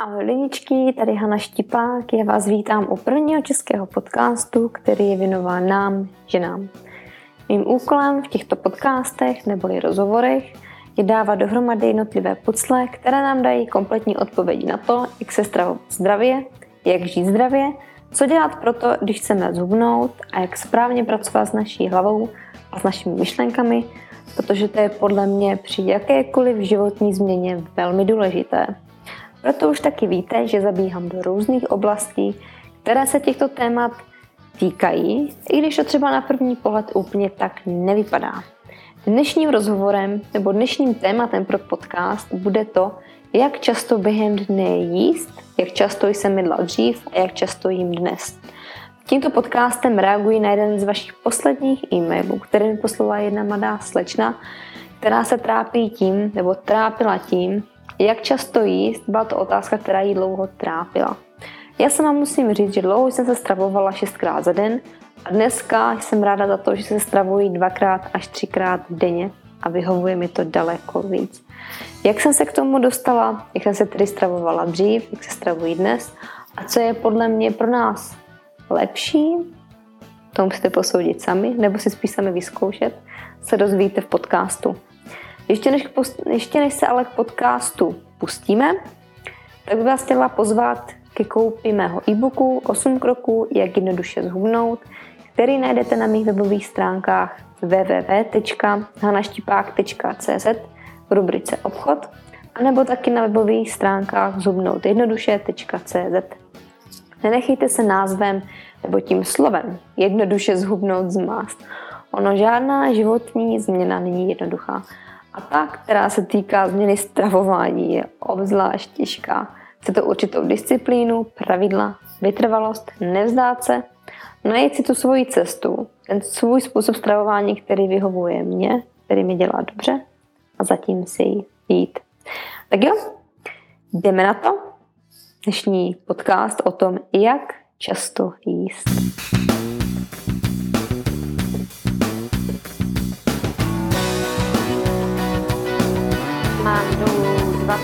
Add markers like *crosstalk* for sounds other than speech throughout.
Ahoj liničky, tady Hana Štipák, já vás vítám u prvního českého podcastu, který je věnován nám, ženám. Mým úkolem v těchto podcastech neboli rozhovorech je dávat dohromady jednotlivé pucle, které nám dají kompletní odpovědi na to, jak se stravovat zdravě, jak žít zdravě, co dělat pro to, když chceme zhubnout a jak správně pracovat s naší hlavou a s našimi myšlenkami, protože to je podle mě při jakékoliv životní změně velmi důležité. Proto už taky víte, že zabíhám do různých oblastí, které se těchto témat týkají, i když to třeba na první pohled úplně tak nevypadá. Dnešním rozhovorem nebo dnešním tématem pro podcast bude to, jak často během dne jíst, jak často jsem jedla dřív a jak často jím dnes. Tímto podcastem reaguji na jeden z vašich posledních e-mailů, který mi poslala jedna mladá slečna, která se trápí tím, nebo trápila tím, jak často jíst, byla to otázka, která jí dlouho trápila. Já sama musím říct, že dlouho jsem se stravovala šestkrát za den a dneska jsem ráda za to, že se stravuji dvakrát až třikrát denně a vyhovuje mi to daleko víc. Jak jsem se k tomu dostala, jak jsem se tedy stravovala dřív, jak se stravuji dnes a co je podle mě pro nás lepší, to musíte posoudit sami, nebo si spíš sami vyzkoušet, se dozvíte v podcastu. Ještě než, ještě než se ale k podcastu pustíme, tak bych vás chtěla pozvat ke koupi mého e-booku 8 kroků, jak jednoduše zhubnout, který najdete na mých webových stránkách www.hanaštipák.cz v rubrice obchod, anebo taky na webových stránkách zhubnoutjednoduše.cz. Nenechejte se názvem nebo tím slovem jednoduše zhubnout zmást. Ono žádná životní změna není jednoduchá. A ta, která se týká změny stravování, je obzvlášť těžká. Chce to určitou disciplínu, pravidla, vytrvalost, nevzdát se, najít si tu svoji cestu, ten svůj způsob stravování, který vyhovuje mně, který mi dělá dobře a zatím si jít. Tak jo, jdeme na to. Dnešní podcast o tom, jak často jíst.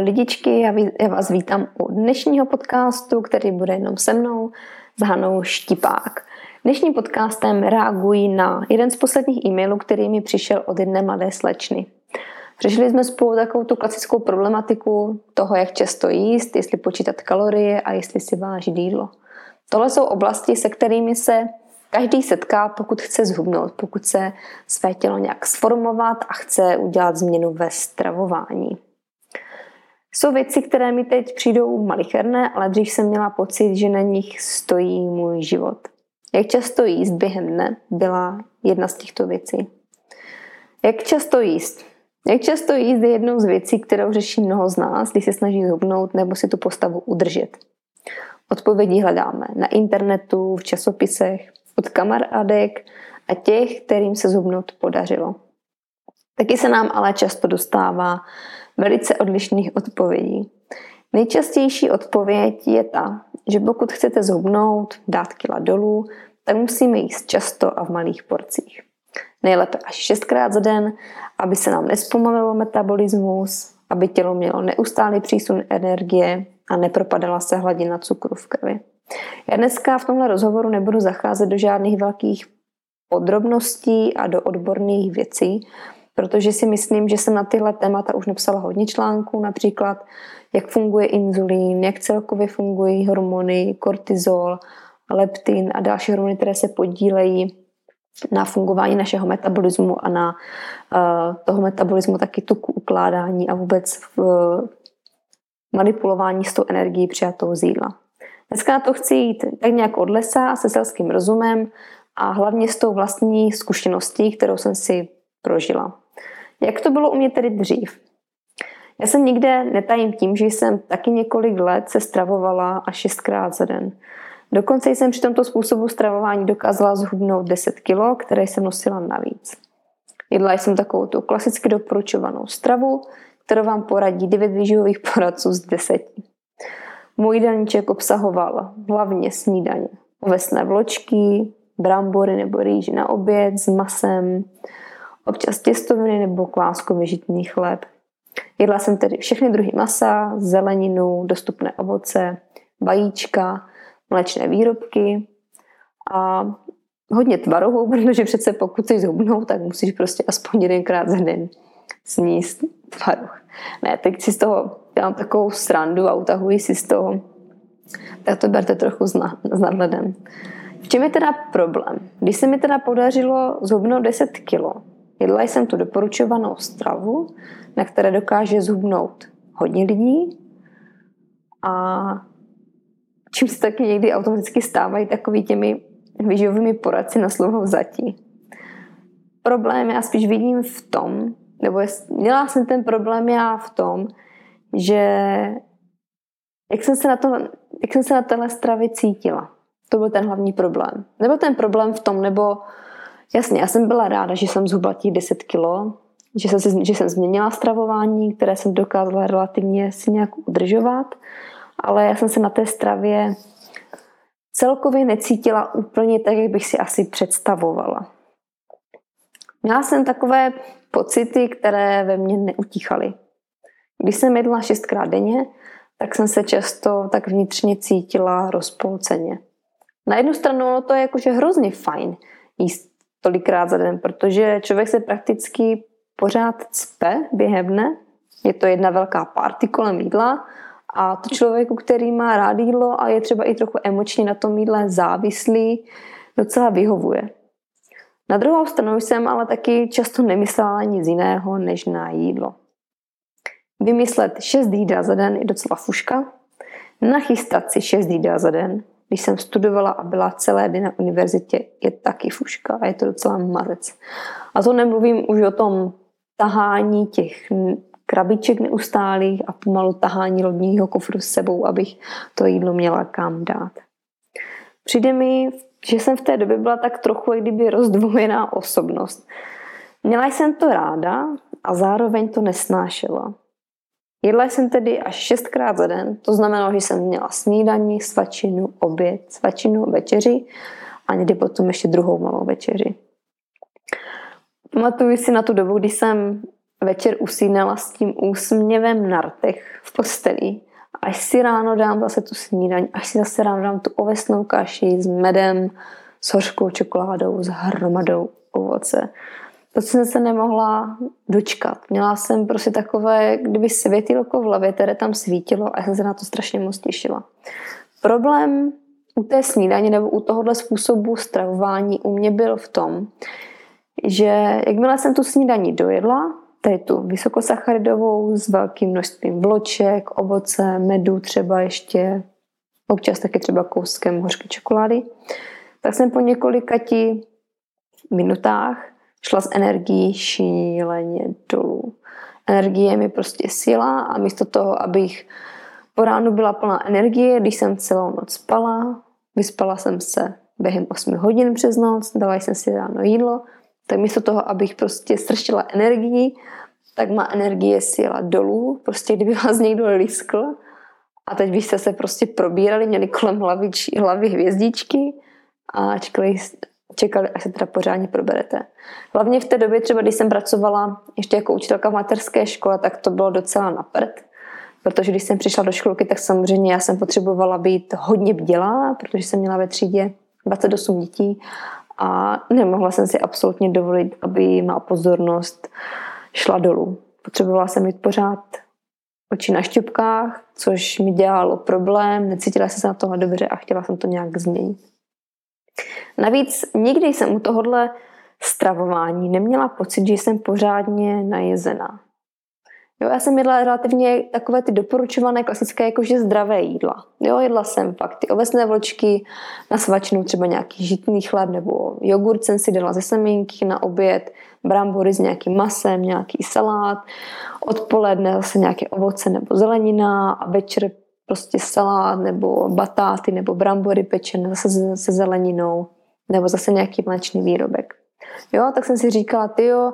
Ahoj lidičky, já, já vás vítám u dnešního podcastu, který bude jenom se mnou, s Hanou Štipák. Dnešním podcastem reaguji na jeden z posledních e-mailů, který mi přišel od jedné mladé slečny. Řešili jsme spolu takovou tu klasickou problematiku toho, jak často jíst, jestli počítat kalorie a jestli si vážit jídlo. Tohle jsou oblasti, se kterými se každý setká, pokud chce zhubnout, pokud se své tělo nějak sformovat a chce udělat změnu ve stravování. Jsou věci, které mi teď přijdou malicherné, ale dřív jsem měla pocit, že na nich stojí můj život. Jak často jíst během dne byla jedna z těchto věcí. Jak často jíst? Jak často jíst je jednou z věcí, kterou řeší mnoho z nás, když se snaží zhubnout nebo si tu postavu udržet. Odpovědi hledáme na internetu, v časopisech, od kamarádek a těch, kterým se zhubnout podařilo. Taky se nám ale často dostává velice odlišných odpovědí. Nejčastější odpověď je ta, že pokud chcete zhubnout, dát kila dolů, tak musíme jíst často a v malých porcích. Nejlépe až šestkrát za den, aby se nám nespomalilo metabolismus, aby tělo mělo neustálý přísun energie a nepropadala se hladina cukru v krvi. Já dneska v tomhle rozhovoru nebudu zacházet do žádných velkých podrobností a do odborných věcí, protože si myslím, že jsem na tyhle témata už napsala hodně článků, například jak funguje inzulín, jak celkově fungují hormony, kortizol, leptin a další hormony, které se podílejí na fungování našeho metabolismu a na uh, toho metabolismu taky tuku ukládání a vůbec v uh, manipulování s tou energií přijatou z jídla. Dneska na to chci jít tak nějak od lesa se selským rozumem a hlavně s tou vlastní zkušeností, kterou jsem si prožila. Jak to bylo u mě tedy dřív? Já jsem nikde netajím tím, že jsem taky několik let se stravovala až šestkrát za den. Dokonce jsem při tomto způsobu stravování dokázala zhubnout 10 kg, které jsem nosila navíc. Jedla jsem takovou tu klasicky doporučovanou stravu, kterou vám poradí 9 výživových poradců z 10. Můj jídelníček obsahoval hlavně snídaně, ovesné vločky, brambory nebo rýži na oběd s masem, občas těstoviny nebo kváskový žitný chléb. Jedla jsem tedy všechny druhy masa, zeleninu, dostupné ovoce, vajíčka, mléčné výrobky a hodně tvarohou, *laughs* protože přece pokud chceš zhubnout, tak musíš prostě aspoň jedenkrát za den sníst tvaroh. Ne, teď si z toho dělám takovou srandu a utahuji si z toho, tak to berte trochu s nadhledem. V čem je teda problém? Když se mi teda podařilo zhubnout 10 kilo, jedla jsem tu doporučovanou stravu, na které dokáže zhubnout hodně lidí a čím se taky někdy automaticky stávají takový těmi výživovými poradci na slovo vzatí. Problém já spíš vidím v tom, nebo měla jsem ten problém já v tom, že jak jsem se na, to, jak jsem se na téhle stravě cítila. To byl ten hlavní problém. Nebo ten problém v tom, nebo jasně, já jsem byla ráda, že jsem zhubla těch 10 kilo, že jsem, si, že jsem změnila stravování, které jsem dokázala relativně si nějak udržovat, ale já jsem se na té stravě celkově necítila úplně tak, jak bych si asi představovala. Měla jsem takové pocity, které ve mně neutichaly. Když jsem jedla šestkrát denně, tak jsem se často tak vnitřně cítila rozpolceně. Na jednu stranu to je jakože hrozně fajn jíst tolikrát za den, protože člověk se prakticky pořád cpe během dne. Je to jedna velká party kolem jídla a to člověku, který má rád jídlo a je třeba i trochu emočně na tom jídle závislý, docela vyhovuje. Na druhou stranu jsem ale taky často nemyslela nic jiného než na jídlo. Vymyslet 6 jídel za den je docela fuška. Nachystat si 6 jídel za den, když jsem studovala a byla celé dny na univerzitě, je taky fuška a je to docela marec. A to nemluvím už o tom tahání těch krabiček neustálých a pomalu tahání lodního kofru s sebou, abych to jídlo měla kam dát. Přijde mi, že jsem v té době byla tak trochu jak kdyby rozdvojená osobnost. Měla jsem to ráda a zároveň to nesnášela. Jedla jsem tedy až šestkrát za den, to znamenalo, že jsem měla snídaní, svačinu, oběd, svačinu, večeři a někdy potom ještě druhou malou večeři. Pamatuju si na tu dobu, kdy jsem večer usínala s tím úsměvem na rtech v posteli. Až si ráno dám zase tu snídaň, až si zase ráno dám tu ovesnou kaši s medem, s hořkou čokoládou, s hromadou ovoce. To jsem se nemohla dočkat. Měla jsem prostě takové, kdyby světýlko v hlavě, které tam svítilo a já jsem se na to strašně moc těšila. Problém u té snídaně nebo u tohohle způsobu stravování u mě byl v tom, že jakmile jsem tu snídaní dojedla, tady tu vysokosacharidovou s velkým množstvím vloček, ovoce, medu třeba ještě, občas taky třeba kouskem hořké čokolády, tak jsem po několika ti minutách šla s energií šíleně dolů. Energie mi prostě síla a místo toho, abych po ránu byla plná energie, když jsem celou noc spala, vyspala jsem se během 8 hodin přes noc, dala jsem si ráno jídlo, tak místo toho, abych prostě strštila energii, tak má energie síla dolů, prostě kdyby vás někdo liskl a teď byste se prostě probírali, měli kolem hlavy, hlavy hvězdičky a čekali, čekali, až se teda pořádně proberete. Hlavně v té době třeba, když jsem pracovala ještě jako učitelka v materské škole, tak to bylo docela na prd. Protože když jsem přišla do školky, tak samozřejmě já jsem potřebovala být hodně bdělá, protože jsem měla ve třídě 28 dětí a nemohla jsem si absolutně dovolit, aby má pozornost šla dolů. Potřebovala jsem mít pořád oči na šťupkách, což mi dělalo problém, necítila jsem se na toho dobře a chtěla jsem to nějak změnit. Navíc nikdy jsem u tohohle stravování neměla pocit, že jsem pořádně najezená. Jo, já jsem jedla relativně takové ty doporučované klasické jakože zdravé jídla. Jo, jedla jsem fakt ty ovesné vločky, na svačinu třeba nějaký žitný chleb nebo jogurt jsem si dala ze semínky na oběd, brambory s nějakým masem, nějaký salát, odpoledne zase nějaké ovoce nebo zelenina a večer prostě salát nebo batáty nebo brambory pečené zase se zeleninou nebo zase nějaký mléčný výrobek. Jo, tak jsem si říkala, ty jo,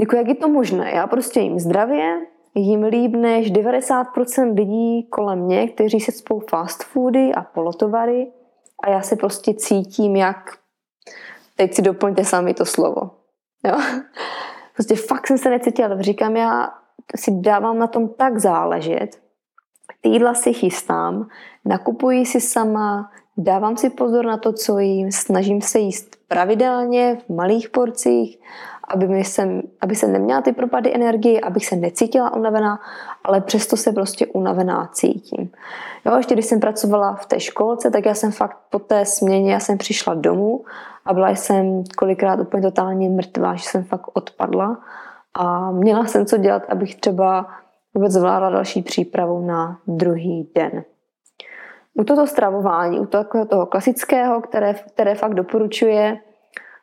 jako jak je to možné? Já prostě jim zdravě, jim líp než 90% lidí kolem mě, kteří se spou fast foody a polotovary a já se prostě cítím jak, teď si doplňte sami to slovo. Jo? Prostě fakt jsem se necítila, říkám, já si dávám na tom tak záležet, ty jídla si chystám, nakupuji si sama, dávám si pozor na to, co jím, snažím se jíst pravidelně v malých porcích, aby, mi jsem, aby se neměla ty propady energie, abych se necítila unavená, ale přesto se prostě unavená cítím. Jo, ještě když jsem pracovala v té školce, tak já jsem fakt po té směně, já jsem přišla domů a byla jsem kolikrát úplně totálně mrtvá, že jsem fakt odpadla a měla jsem co dělat, abych třeba vůbec zvládla další přípravu na druhý den. U toho stravování, u toho, toho klasického, které, které fakt doporučuje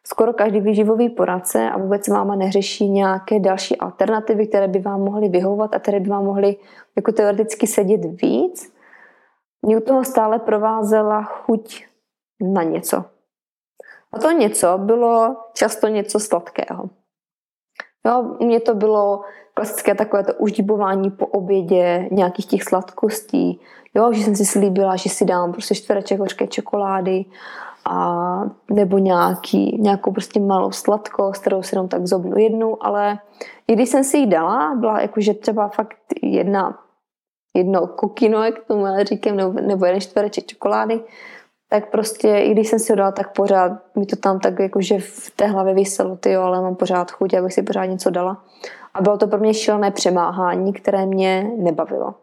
skoro každý výživový poradce a vůbec váma neřeší nějaké další alternativy, které by vám mohly vyhovovat a které by vám mohly jako teoreticky sedět víc, mě u toho stále provázela chuť na něco. A to něco bylo často něco sladkého. Jo, u mě to bylo klasické takové to uždíbování po obědě nějakých těch sladkostí. Jo, že jsem si slíbila, že si dám prostě čtvereček hořké čokolády a nebo nějaký, nějakou prostě malou sladkost, kterou si jenom tak zobnu jednu, ale i když jsem si ji dala, byla jakože třeba fakt jedna, jedno kokino, jak tomu říkám, nebo, nebo jeden čtvereček čokolády, tak prostě, i když jsem si ho dala, tak pořád mi to tam tak jakože v té hlavě vyselo, ty jo, ale mám pořád chuť, abych si pořád něco dala. A bylo to pro mě šílené přemáhání, které mě nebavilo.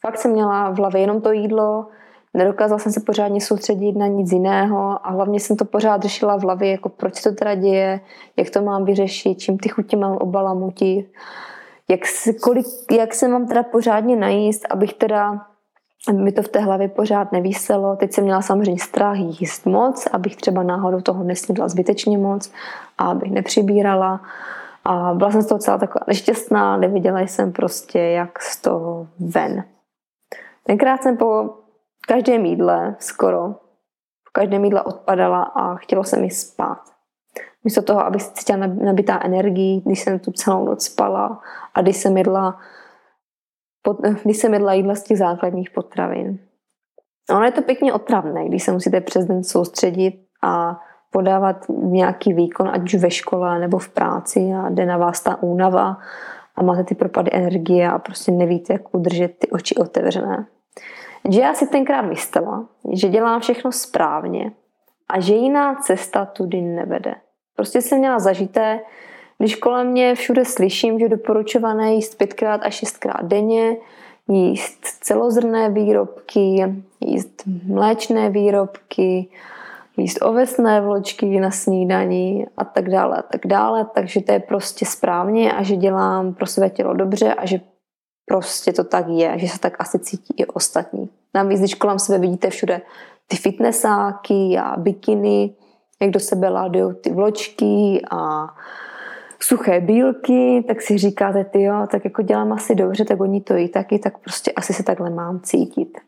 Fakt jsem měla v hlavě jenom to jídlo, nedokázala jsem se pořádně soustředit na nic jiného a hlavně jsem to pořád řešila v hlavě, jako proč to teda děje, jak to mám vyřešit, čím ty chutě mám obalamutit, jak, se, kolik, jak se mám teda pořádně najíst, abych teda aby mi to v té hlavě pořád nevyselo. Teď jsem měla samozřejmě strach jíst moc, abych třeba náhodou toho nesnědla zbytečně moc a abych nepřibírala. A byla jsem z toho celá taková nešťastná, neviděla jsem prostě, jak z toho ven. Tenkrát jsem po každém jídle skoro, v každém jídle odpadala a chtělo se mi spát. Místo toho, abych se cítila nabitá energií, když jsem tu celou noc spala a když jsem jedla když jsem jedla jídla z těch základních potravin. Ono je to pěkně otravné, když se musíte přes den soustředit a podávat nějaký výkon, ať už ve škole nebo v práci a jde na vás ta únava a máte ty propady energie a prostě nevíte, jak udržet ty oči otevřené. Že já si tenkrát myslela, že dělám všechno správně a že jiná cesta tudy nevede. Prostě jsem měla zažité když kolem mě všude slyším, že doporučované jíst pětkrát a šestkrát denně, jíst celozrné výrobky, jíst mléčné výrobky, jíst ovesné vločky na snídaní a tak dále a tak dále. Takže to je prostě správně a že dělám pro své tělo dobře a že prostě to tak je, že se tak asi cítí i ostatní. Navíc, když kolem sebe vidíte všude ty fitnessáky a bikiny, jak do sebe ládují ty vločky a suché bílky, tak si říkáte, ty jo, tak jako dělám asi dobře, tak oni to jí taky, tak prostě asi se takhle mám cítit.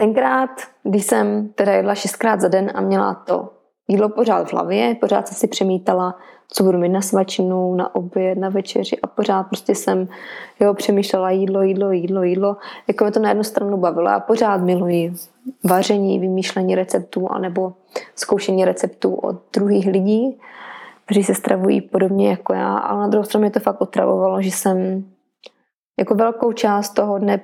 Tenkrát, když jsem teda jedla šestkrát za den a měla to jídlo pořád v hlavě, pořád jsem si přemítala, co budu mít na svačinu, na oběd, na večeři a pořád prostě jsem jo, přemýšlela jídlo, jídlo, jídlo, jídlo. Jako mě to na jednu stranu bavilo a pořád miluji vaření, vymýšlení receptů anebo zkoušení receptů od druhých lidí kteří se stravují podobně jako já, ale na druhou stranu mě to fakt otravovalo, že jsem jako velkou část toho dne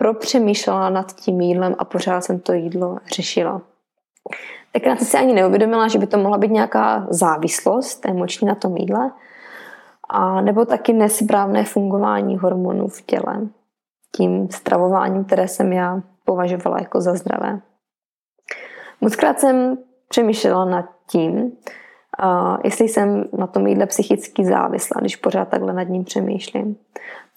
propřemýšlela nad tím jídlem a pořád jsem to jídlo řešila. Jsem si ani neuvědomila, že by to mohla být nějaká závislost emoční na tom jídle, a nebo taky nesprávné fungování hormonů v těle. Tím stravováním, které jsem já považovala jako za zdravé. Mockrát jsem přemýšlela nad tím, jestli jsem na tom jídle psychicky závislá, když pořád takhle nad ním přemýšlím.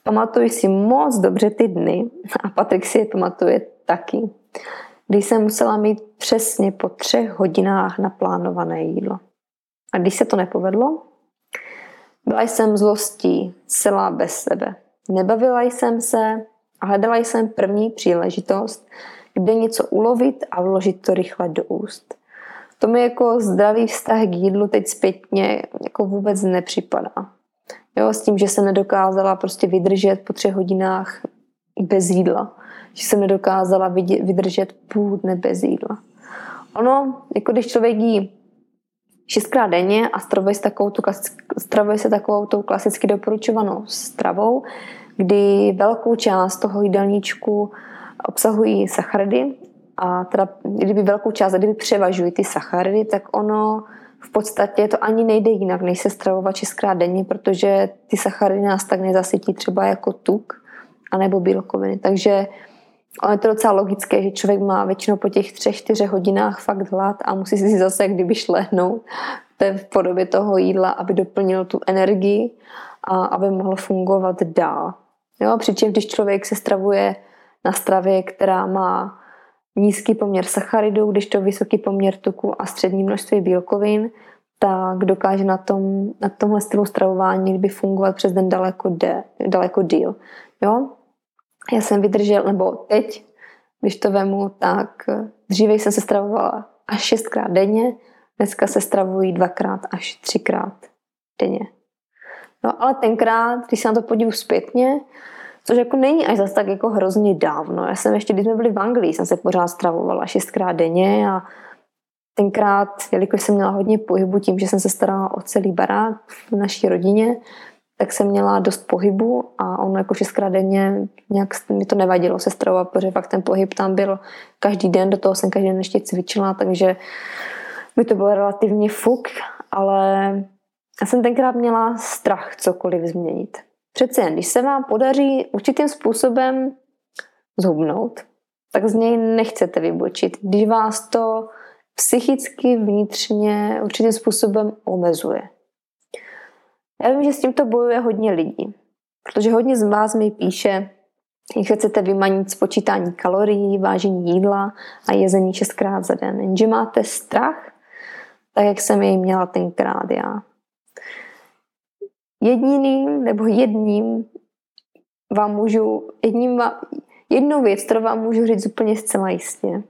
Pamatuji si moc dobře ty dny a Patrik si je pamatuje taky, když jsem musela mít přesně po třech hodinách naplánované jídlo. A když se to nepovedlo, byla jsem zlostí celá bez sebe. Nebavila jsem se a hledala jsem první příležitost, kde něco ulovit a vložit to rychle do úst. To mi jako zdravý vztah k jídlu teď zpětně jako vůbec nepřipadá. Jo, s tím, že jsem nedokázala prostě vydržet po třech hodinách bez jídla. Že jsem nedokázala vydržet půl dne bez jídla. Ono, jako když člověk jí šestkrát denně a stravuje se takovou, tu stravuje se takovou tou klasicky doporučovanou stravou, kdy velkou část toho jídelníčku obsahují sacharidy a teda kdyby velkou část, kdyby převažují ty sacharidy, tak ono v podstatě to ani nejde jinak, než se stravovat šestkrát denně, protože ty sacharidy nás tak nezasytí třeba jako tuk anebo bílkoviny. Takže ono je to docela logické, že člověk má většinou po těch třech, čtyřech hodinách fakt hlad a musí si zase kdyby šlehnout v podobě toho jídla, aby doplnil tu energii a aby mohl fungovat dál. Jo, přičem, když člověk se stravuje na stravě, která má nízký poměr sacharidů, když to vysoký poměr tuku a střední množství bílkovin, tak dokáže na, tom, na tomhle stylu stravování kdyby fungovat přes den daleko, de, daleko díl. Jo? Já jsem vydržel, nebo teď, když to vemu, tak dříve jsem se stravovala až šestkrát denně, dneska se stravují dvakrát až třikrát denně. No ale tenkrát, když se na to podívu zpětně, Což jako není až zase tak jako hrozně dávno. Já jsem ještě, když jsme byli v Anglii, jsem se pořád stravovala šestkrát denně a tenkrát, jelikož jsem měla hodně pohybu tím, že jsem se starala o celý barák v naší rodině, tak jsem měla dost pohybu a ono jako šestkrát denně nějak mi to nevadilo se stravovat, protože fakt ten pohyb tam byl každý den, do toho jsem každý den ještě cvičila, takže by to bylo relativně fuk, ale já jsem tenkrát měla strach cokoliv změnit. Přece jen, když se vám podaří určitým způsobem zhubnout, tak z něj nechcete vybočit. Když vás to psychicky, vnitřně určitým způsobem omezuje. Já vím, že s tímto bojuje hodně lidí, protože hodně z vás mi píše, jak chcete vymanit z počítání kalorií, vážení jídla a jezení šestkrát za den. Jenže máte strach, tak jak jsem jej měla tenkrát já jediným nebo jedním vám můžu, jedním vám, jednu věc, kterou vám můžu říct úplně zcela jistě,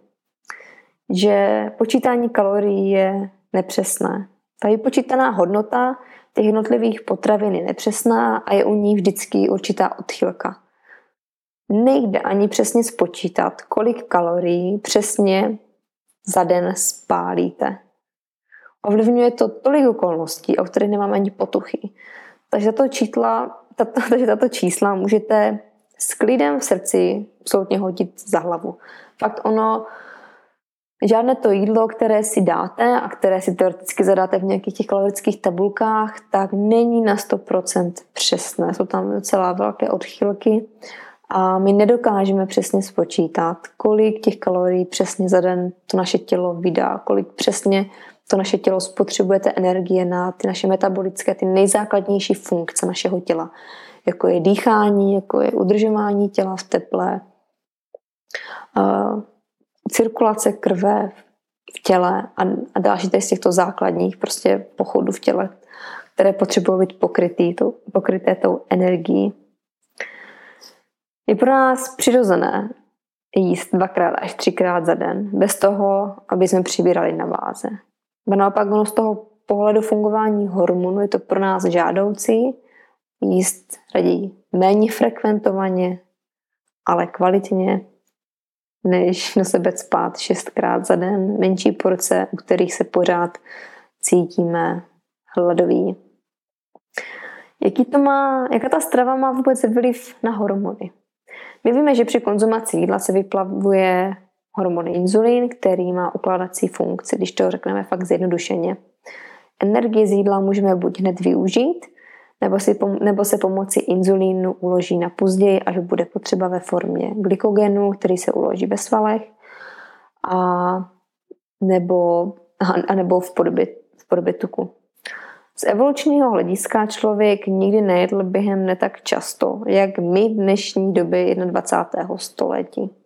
že počítání kalorií je nepřesné. Ta vypočítaná hodnota těch jednotlivých potravin je nepřesná a je u ní vždycky určitá odchylka. Nejde ani přesně spočítat, kolik kalorií přesně za den spálíte. Ovlivňuje to tolik okolností, o kterých nemám ani potuchy. Takže tato, čítla, tato, *laughs* takže tato čísla můžete s klidem v srdci absolutně hodit za hlavu. Fakt ono, žádné to jídlo, které si dáte a které si teoreticky zadáte v nějakých těch kalorických tabulkách, tak není na 100% přesné. Jsou tam docela velké odchylky a my nedokážeme přesně spočítat, kolik těch kalorií přesně za den to naše tělo vydá, kolik přesně to naše tělo spotřebuje té energie na ty naše metabolické, ty nejzákladnější funkce našeho těla, jako je dýchání, jako je udržování těla v teple, cirkulace krve v těle a, a další z těchto základních prostě pochodů v těle, které potřebují být pokrytý, to, pokryté tou energií. Je pro nás přirozené jíst dvakrát až třikrát za den, bez toho, aby jsme přibírali na váze. A naopak ono z toho pohledu fungování hormonu je to pro nás žádoucí jíst raději méně frekventovaně, ale kvalitně, než na sebe spát šestkrát za den, menší porce, u kterých se pořád cítíme hladový. Jaký to má, jaká ta strava má vůbec vliv na hormony? My víme, že při konzumaci jídla se vyplavuje hormon inzulín, který má ukládací funkci, když to řekneme fakt zjednodušeně. Energii z jídla můžeme buď hned využít, nebo, si, nebo se pomocí inzulínu uloží na později, až bude potřeba ve formě glykogenu, který se uloží ve svalech, a nebo, a nebo v podobě, v podobě tuku. Z evolučního hlediska člověk nikdy nejedl během ne tak často, jak my v dnešní době 21. století.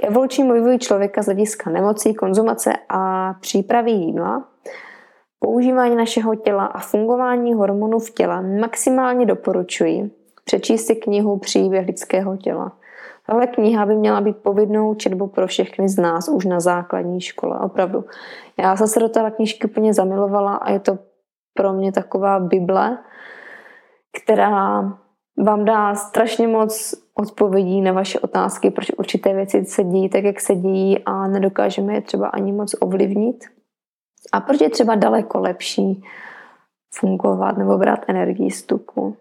K evolučnímu vývoji člověka z hlediska nemocí, konzumace a přípravy jídla, používání našeho těla a fungování hormonů v těle maximálně doporučuji přečíst si knihu Příběh lidského těla. Ale kniha by měla být povinnou četbou pro všechny z nás už na základní škole. Opravdu. Já jsem se do té knížky úplně zamilovala a je to pro mě taková bible, která vám dá strašně moc odpovědí na vaše otázky, proč určité věci se dějí tak, jak se dějí a nedokážeme je třeba ani moc ovlivnit. A proč je třeba daleko lepší fungovat nebo brát energii z tuku.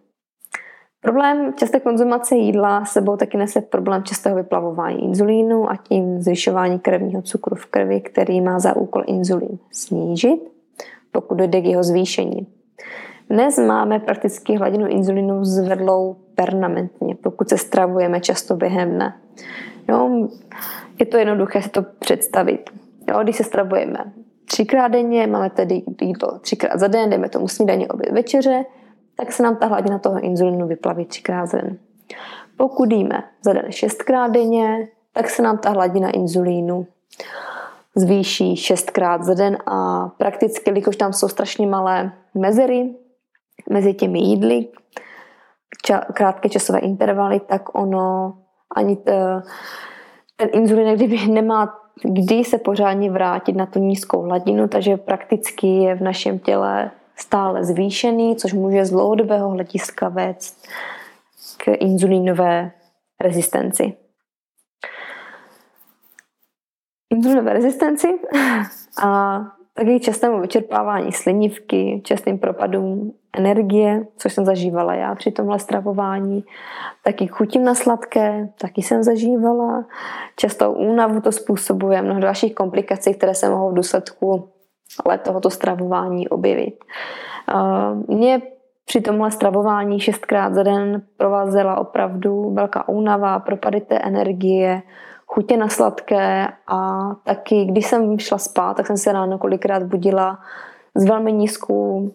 Problém časté konzumace jídla sebou taky nese problém častého vyplavování inzulínu a tím zvyšování krevního cukru v krvi, který má za úkol inzulín snížit, pokud dojde k jeho zvýšení. Dnes máme prakticky hladinu inzulínu zvedlou permanentně, pokud se stravujeme často během dne. No, je to jednoduché si to představit. Jo, když se stravujeme třikrát denně, máme tedy jídlo třikrát za den, jdeme tomu snídaně, oběd, večeře, tak se nám ta hladina toho inzulinu vyplaví třikrát za den. Pokud jíme za den šestkrát denně, tak se nám ta hladina inzulínu zvýší šestkrát za den a prakticky, jelikož tam jsou strašně malé mezery mezi těmi jídly, krátké časové intervaly, tak ono ani t, ten inzulin, kdyby nemá kdy se pořádně vrátit na tu nízkou hladinu, takže prakticky je v našem těle stále zvýšený, což může z dlouhodobého hlediska vést k inzulínové rezistenci. Inzulínové rezistenci a taky častému vyčerpávání slinivky, častým propadům energie, což jsem zažívala já při tomhle stravování. Taky chutím na sladké, taky jsem zažívala. Častou únavu to způsobuje mnoho dalších komplikací, které se mohou v důsledku ale tohoto stravování objevit. Mě při tomhle stravování šestkrát za den provázela opravdu velká únava, propady té energie, chutě na sladké a taky, když jsem šla spát, tak jsem se ráno kolikrát budila s velmi nízkou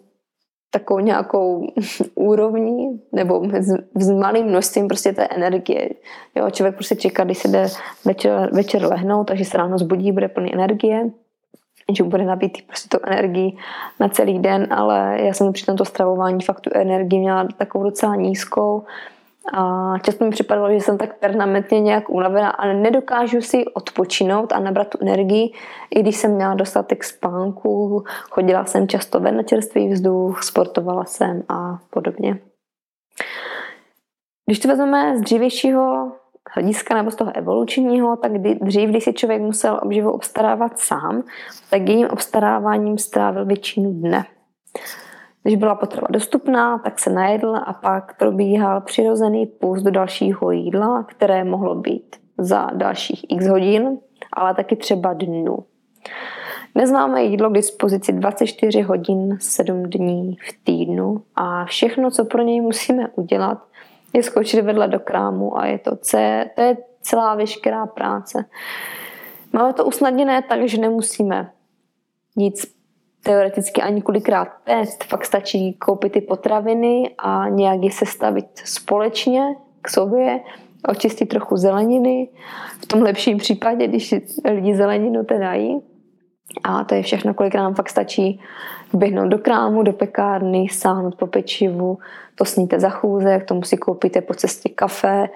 takovou nějakou *laughs* úrovní nebo s, s malým množstvím prostě té energie. Jo, člověk prostě čeká, když se jde večer, večer lehnout, takže se ráno zbudí, bude plný energie, že bude nabít prostě tu energii na celý den, ale já jsem při tomto stravování fakt tu energii měla takovou docela nízkou, a často mi připadalo, že jsem tak permanentně nějak unavená a nedokážu si odpočinout a nabrat tu energii, i když jsem měla dostatek spánku, chodila jsem často ven na čerstvý vzduch, sportovala jsem a podobně. Když to vezmeme z dřívějšího hlediska nebo z toho evolučního, tak dřív, když si člověk musel obživu obstarávat sám, tak jejím obstaráváním strávil většinu dne. Když byla potrava dostupná, tak se najedl a pak probíhal přirozený půst do dalšího jídla, které mohlo být za dalších x hodin, ale taky třeba dnů. Dnes máme jídlo k dispozici 24 hodin 7 dní v týdnu a všechno, co pro něj musíme udělat, je skočit vedle do krámu a je to, C, to je celá veškerá práce. Máme to usnadněné tak, že nemusíme nic teoreticky ani kolikrát péct, fakt stačí koupit ty potraviny a nějak je sestavit společně k sobě, očistit trochu zeleniny, v tom lepším případě, když lidi zeleninu teda jí. A to je všechno, kolikrát nám fakt stačí běhnout do krámu, do pekárny, sáhnout po pečivu, to sníte za chůzek, tomu si koupíte po cestě kafe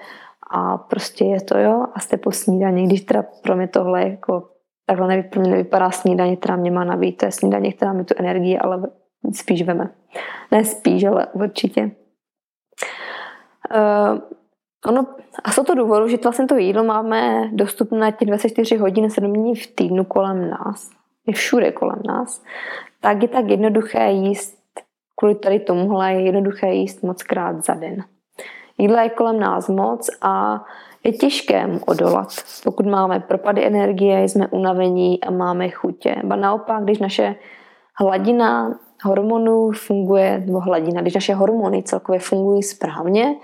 a prostě je to jo a jste po snídaní, když teda pro mě tohle je jako takhle nevy, pro mě nevypadá snídaně, která mě má nabít. To je snídaně, která mi tu energii ale spíš veme. Ne spíš, ale určitě. Uh, ono, a z toho důvodu, že to vlastně to jídlo máme dostupné těch 24 hodin 7 dní v týdnu kolem nás, je všude kolem nás, tak je tak jednoduché jíst, kvůli tady tomuhle je jednoduché jíst moc krát za den. Jídla je kolem nás moc a je těžké mu odolat. Pokud máme propady energie, jsme unavení a máme chutě. Ba naopak, když naše hladina hormonů funguje, nebo hladina, když naše hormony celkově fungují správně,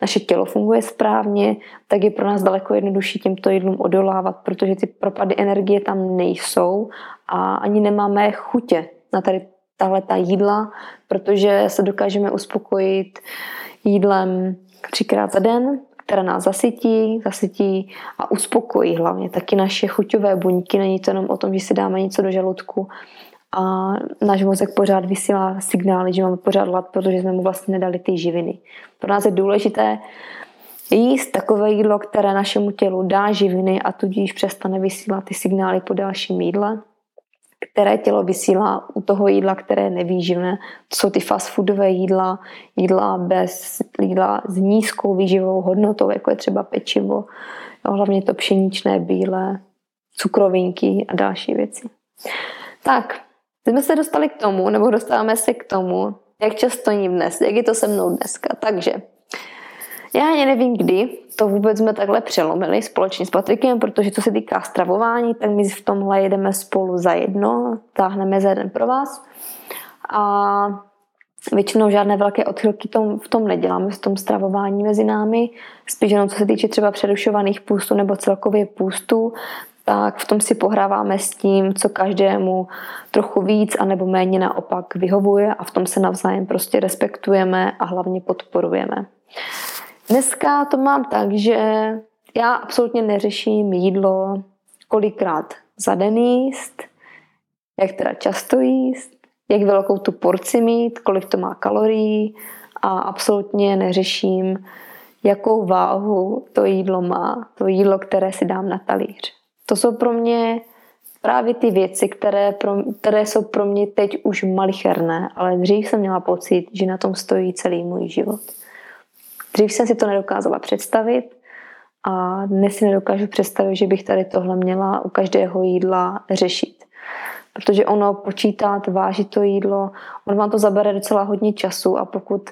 naše tělo funguje správně, tak je pro nás daleko jednodušší těmto jídlům odolávat, protože ty propady energie tam nejsou a ani nemáme chutě na tady tahle ta jídla, protože se dokážeme uspokojit jídlem třikrát za den, která nás zasytí, zasytí a uspokojí hlavně. Taky naše chuťové buňky, není to jenom o tom, že si dáme něco do žaludku a náš mozek pořád vysílá signály, že máme pořád hlad, protože jsme mu vlastně nedali ty živiny. Pro nás je důležité jíst takové jídlo, které našemu tělu dá živiny a tudíž přestane vysílat ty signály po dalším jídle, které tělo vysílá u toho jídla, které je nevýživné. To jsou ty fast foodové jídla, jídla, bez, jídla s nízkou výživovou hodnotou, jako je třeba pečivo, jo, hlavně to pšeničné, bílé, cukrovinky a další věci. Tak, jsme se dostali k tomu, nebo dostáváme se k tomu, jak často jím dnes, jak je to se mnou dneska. Takže já ani nevím, kdy to vůbec jsme takhle přelomili společně s Patrikem, protože co se týká stravování, tak my v tomhle jedeme spolu za jedno, táhneme za jeden pro vás. A většinou žádné velké odchylky tom, v tom neděláme, v tom stravování mezi námi. Spíš jenom co se týče třeba přerušovaných půstů nebo celkově půstů, tak v tom si pohráváme s tím, co každému trochu víc anebo méně naopak vyhovuje a v tom se navzájem prostě respektujeme a hlavně podporujeme. Dneska to mám tak, že já absolutně neřeším jídlo, kolikrát za den jíst, jak teda často jíst, jak velkou tu porci mít, kolik to má kalorií a absolutně neřeším, jakou váhu to jídlo má, to jídlo, které si dám na talíř. To jsou pro mě právě ty věci, které, pro, které jsou pro mě teď už malicherné, ale dřív jsem měla pocit, že na tom stojí celý můj život. Dřív jsem si to nedokázala představit a dnes si nedokážu představit, že bych tady tohle měla u každého jídla řešit. Protože ono počítat, vážit to jídlo, on vám to zabere docela hodně času a pokud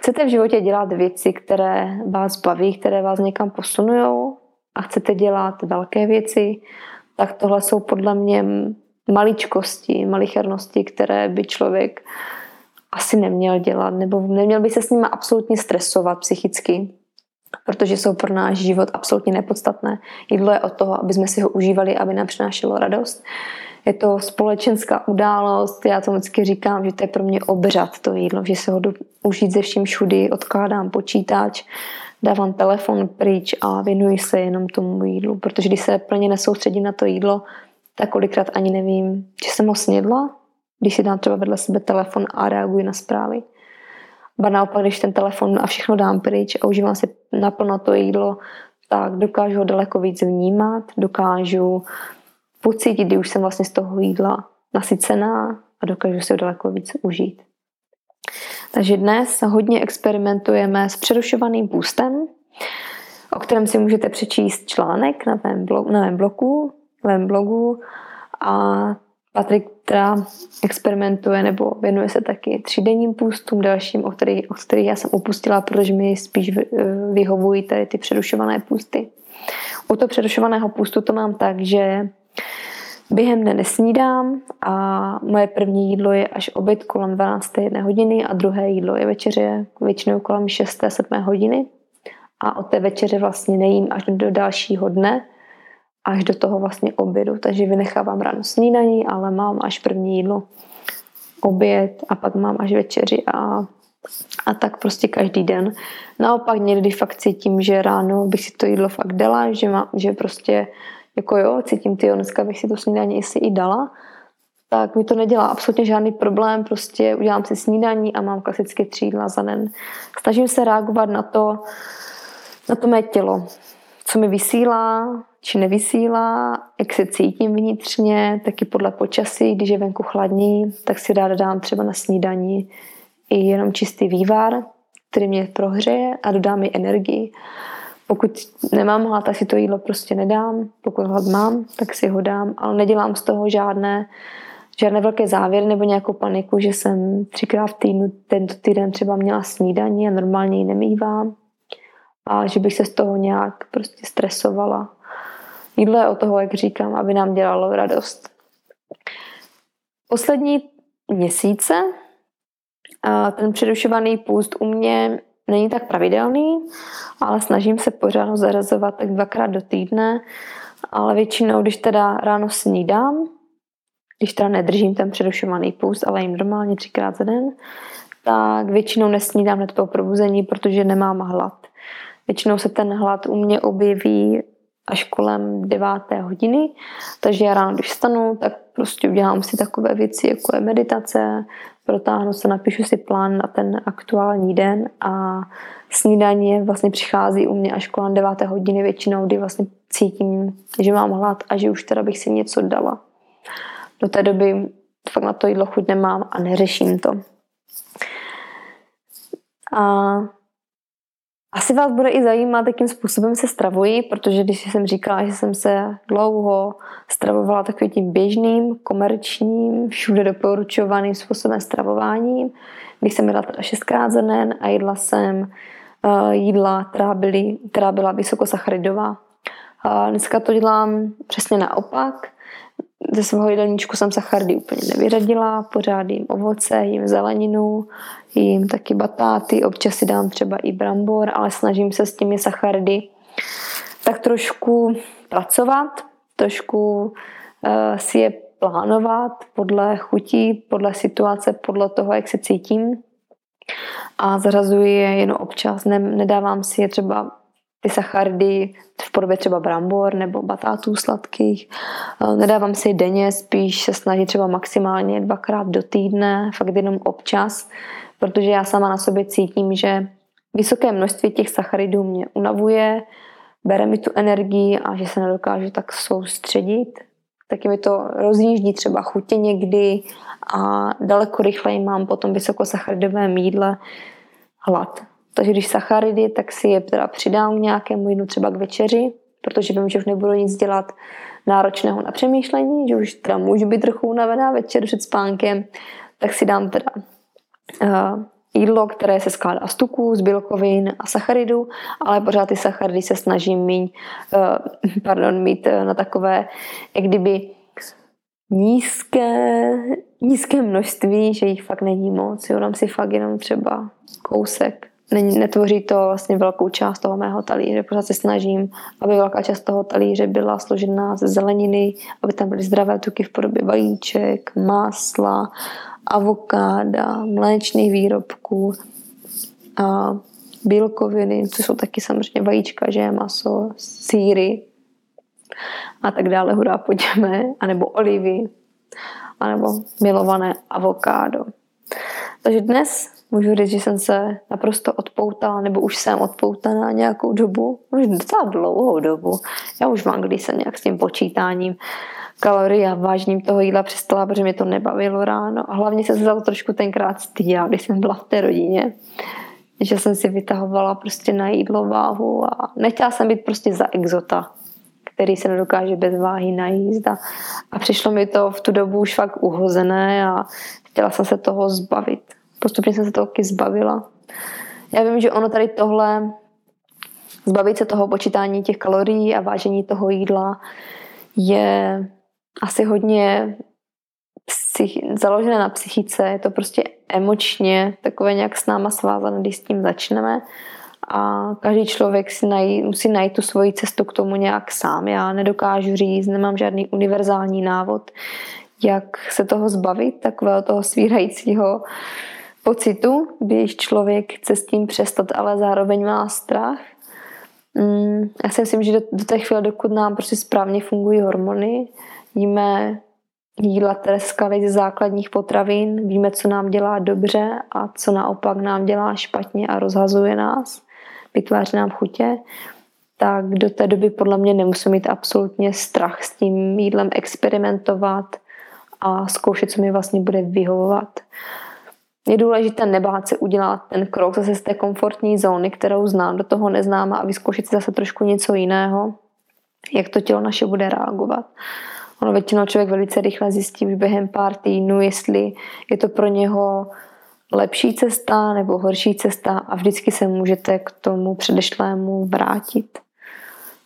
chcete v životě dělat věci, které vás baví, které vás někam posunují a chcete dělat velké věci, tak tohle jsou podle mě maličkosti, malichernosti, které by člověk asi neměl dělat, nebo neměl by se s nimi absolutně stresovat psychicky, protože jsou pro náš život absolutně nepodstatné. Jídlo je o toho, aby jsme si ho užívali, aby nám přinášelo radost. Je to společenská událost, já to vždycky říkám, že to je pro mě obřad to jídlo, že se ho jdu užít ze vším všudy, odkládám počítač, dávám telefon pryč a věnuji se jenom tomu jídlu, protože když se plně nesoustředím na to jídlo, tak kolikrát ani nevím, že jsem ho snědla, když si dám třeba vedle sebe telefon a reaguji na zprávy. Ba naopak, když ten telefon a všechno dám pryč a užívám si naplno to jídlo, tak dokážu ho daleko víc vnímat, dokážu pocítit, kdy už jsem vlastně z toho jídla nasycená a dokážu si ho daleko víc užít. Takže dnes hodně experimentujeme s přerušovaným půstem, o kterém si můžete přečíst článek na mém, blogu, na mém blogu, na mém blogu a Patrik teda experimentuje nebo věnuje se taky třídenním půstům dalším, o kterých, o kterých já jsem upustila, protože mi spíš vyhovují tady ty přerušované půsty. U toho přerušovaného půstu to mám tak, že během dne nesnídám a moje první jídlo je až oběd kolem 12. jedné hodiny a druhé jídlo je večeře většinou kolem 6. 7. hodiny a od té večeře vlastně nejím až do dalšího dne, až do toho vlastně obědu. Takže vynechávám ráno snídaní, ale mám až první jídlo, oběd a pak mám až večeři a, a tak prostě každý den. Naopak někdy fakt cítím, že ráno bych si to jídlo fakt dala, že, má, že prostě jako jo, cítím, ty dneska bych si to snídaní si i dala, tak mi to nedělá absolutně žádný problém, prostě udělám si snídaní a mám klasicky tři jídla za den. Snažím se reagovat na to, na to mé tělo, co mi vysílá, či nevysílá, jak se cítím vnitřně, taky podle počasí, když je venku chladní, tak si ráda dám třeba na snídaní i jenom čistý vývar, který mě prohřeje a dodá mi energii. Pokud nemám hlad, tak si to jídlo prostě nedám. Pokud hlad mám, tak si ho dám, ale nedělám z toho žádné, žádné velké závěry nebo nějakou paniku, že jsem třikrát v týdnu tento týden třeba měla snídaní a normálně ji nemývám a že bych se z toho nějak prostě stresovala. Jídlo je o toho, jak říkám, aby nám dělalo radost. Poslední měsíce ten přerušovaný půst u mě není tak pravidelný, ale snažím se pořád zarazovat tak dvakrát do týdne, ale většinou, když teda ráno snídám, když teda nedržím ten přerušovaný půst, ale jim normálně třikrát za den, tak většinou nesnídám hned po probuzení, protože nemám hlad. Většinou se ten hlad u mě objeví až kolem deváté hodiny, takže já ráno, když stanu, tak prostě udělám si takové věci, jako je meditace, protáhnu se, napíšu si plán na ten aktuální den a snídaně vlastně přichází u mě až kolem 9 hodiny většinou, kdy vlastně cítím, že mám hlad a že už teda bych si něco dala. Do té doby fakt na to jídlo chuť nemám a neřeším to. A asi vás bude i zajímat, jakým způsobem se stravuji, protože když jsem říkala, že jsem se dlouho stravovala takovým tím běžným, komerčním, všude doporučovaným způsobem stravováním, když jsem jedla teda šestkrát za den a jedla jsem uh, jídla, která, byly, která byla vysokosacharidová. Uh, dneska to dělám přesně naopak. Ze svého jídelníčku jsem sacharidy úplně nevyřadila, pořád jím ovoce, jím zeleninu, jím taky batáty, občas si dám třeba i brambor, ale snažím se s těmi sacharidy tak trošku pracovat, trošku uh, si je plánovat podle chutí, podle situace, podle toho, jak se cítím. A zařazuji je jenom občas, ne, nedávám si je třeba ty sacharidy v podobě třeba brambor nebo batátů sladkých. Eh, nedávám si denně, spíš se snažím třeba maximálně dvakrát do týdne, fakt jenom občas, protože já sama na sobě cítím, že vysoké množství těch sacharidů mě unavuje, bere mi tu energii a že se nedokážu tak soustředit. Taky mi to rozjíždí třeba chutě někdy a daleko rychleji mám potom vysokosacharidové jídle hlad. Takže když sacharidy, tak si je teda přidám k nějakému jídlu třeba k večeři, protože vím, že už nebudu nic dělat náročného na přemýšlení, že už teda můžu být trochu unavená večer před spánkem, tak si dám teda uh, jídlo, které se skládá z tuků, z bílkovin a sacharidů, ale pořád ty sacharidy se snažím mít, uh, pardon, mít na takové, jak kdyby nízké, nízké množství, že jich fakt není moc. Jo, dám si fakt jenom třeba kousek netvoří to vlastně velkou část toho mého talíře. Pořád se snažím, aby velká část toho talíře byla složená ze zeleniny, aby tam byly zdravé tuky v podobě vajíček, másla, avokáda, mléčných výrobků a bílkoviny, co jsou taky samozřejmě vajíčka, že maso, síry a tak dále, hurá, pojďme, anebo olivy, anebo milované avokádo. Takže dnes můžu říct, že jsem se naprosto odpoutala, nebo už jsem odpoutaná nějakou dobu, už docela dlouhou dobu. Já už mám když se nějak s tím počítáním kalorií a vážním toho jídla přestala, protože mě to nebavilo ráno. A hlavně jsem se za to trošku tenkrát styděla, když jsem byla v té rodině. Že jsem si vytahovala prostě na jídlo váhu a nechtěla jsem být prostě za exota, který se nedokáže bez váhy najíst. A, a přišlo mi to v tu dobu už fakt uhozené a chtěla jsem se toho zbavit postupně jsem se toho taky zbavila. Já vím, že ono tady tohle, zbavit se toho počítání těch kalorií a vážení toho jídla je asi hodně psych, založené na psychice, je to prostě emočně takové nějak s náma svázané, když s tím začneme a každý člověk si najít, musí najít tu svoji cestu k tomu nějak sám. Já nedokážu říct, nemám žádný univerzální návod, jak se toho zbavit, takového toho svírajícího pocitu, když člověk chce s tím přestat, ale zároveň má strach. Mm, já si myslím, že do, do té chvíle, dokud nám prostě správně fungují hormony, víme jídla, které ze základních potravin, víme, co nám dělá dobře a co naopak nám dělá špatně a rozhazuje nás, vytváří nám chutě, tak do té doby podle mě nemusím mít absolutně strach s tím jídlem experimentovat a zkoušet, co mi vlastně bude vyhovovat je důležité nebát se udělat ten krok zase z té komfortní zóny, kterou znám, do toho neznám a vyzkoušet si zase trošku něco jiného, jak to tělo naše bude reagovat. Ono většinou člověk velice rychle zjistí už během pár týdnů, jestli je to pro něho lepší cesta nebo horší cesta a vždycky se můžete k tomu předešlému vrátit.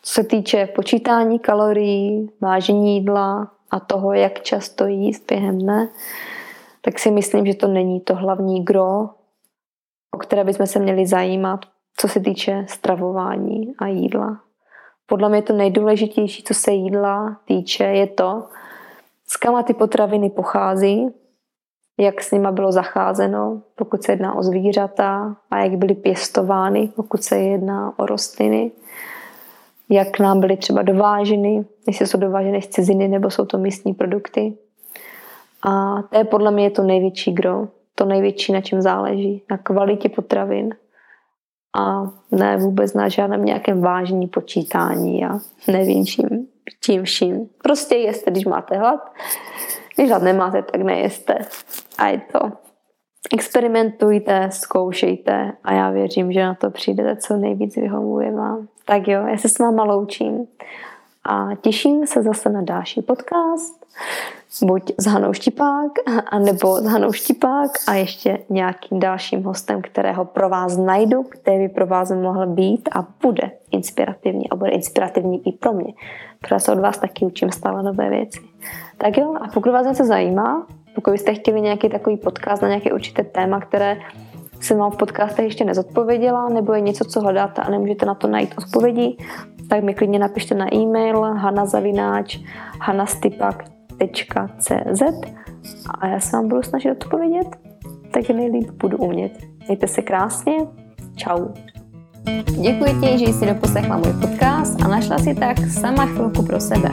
Co se týče počítání kalorií, vážení jídla a toho, jak často jíst během dne, tak si myslím, že to není to hlavní gro, o které bychom se měli zajímat, co se týče stravování a jídla. Podle mě to nejdůležitější, co se jídla týče, je to, z kam ty potraviny pochází, jak s nima bylo zacházeno, pokud se jedná o zvířata a jak byly pěstovány, pokud se jedná o rostliny, jak nám byly třeba dováženy, jestli jsou dováženy z ciziny nebo jsou to místní produkty. A to je podle mě to největší gro. to největší, na čem záleží, na kvalitě potravin a ne vůbec na žádném nějakém vážní počítání a nevím čím, čím vším. Prostě jeste, když máte hlad, když hlad nemáte, tak nejeste. A je to. Experimentujte, zkoušejte a já věřím, že na to přijdete co nejvíc vyhovuje vám. Tak jo, já se s váma loučím a těším se zase na další podcast buď s Hanou Štipák, *laughs* anebo s Hanou Štipák a ještě nějakým dalším hostem, kterého pro vás najdu, který by pro vás mohl být a bude inspirativní a bude inspirativní i pro mě. Protože se od vás taky učím stále nové věci. Tak jo, a pokud vás něco zajímá, pokud byste chtěli nějaký takový podcast na nějaké určité téma, které jsem vám v podcastech ještě nezodpověděla, nebo je něco, co hledáte a nemůžete na to najít odpovědi, tak mi klidně napište na e-mail hanazavináč a já se vám budu snažit odpovědět, tak nejlíp budu umět. Mějte se krásně, čau. Děkuji ti, že jsi doposlechla můj podcast a našla si tak sama chvilku pro sebe.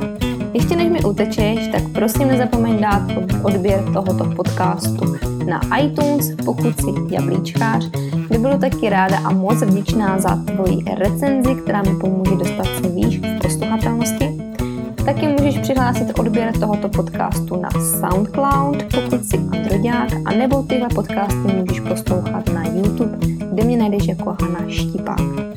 Ještě než mi utečeš, tak prosím nezapomeň dát odběr tohoto podcastu na iTunes, pokud jsi jablíčkář, kde budu taky ráda a moc vděčná za tvoji recenzi, která mi pomůže dostat se výš v posluchatelnosti Taky můžeš přihlásit odběr tohoto podcastu na SoundCloud, pokud jsi Androďák, a nebo tyhle podcasty můžeš poslouchat na YouTube, kde mě najdeš jako Hana Štipák.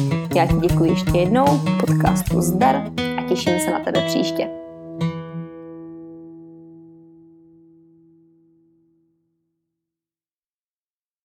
Já ti děkuji ještě jednou, podcastu zdar a těším se na tebe příště.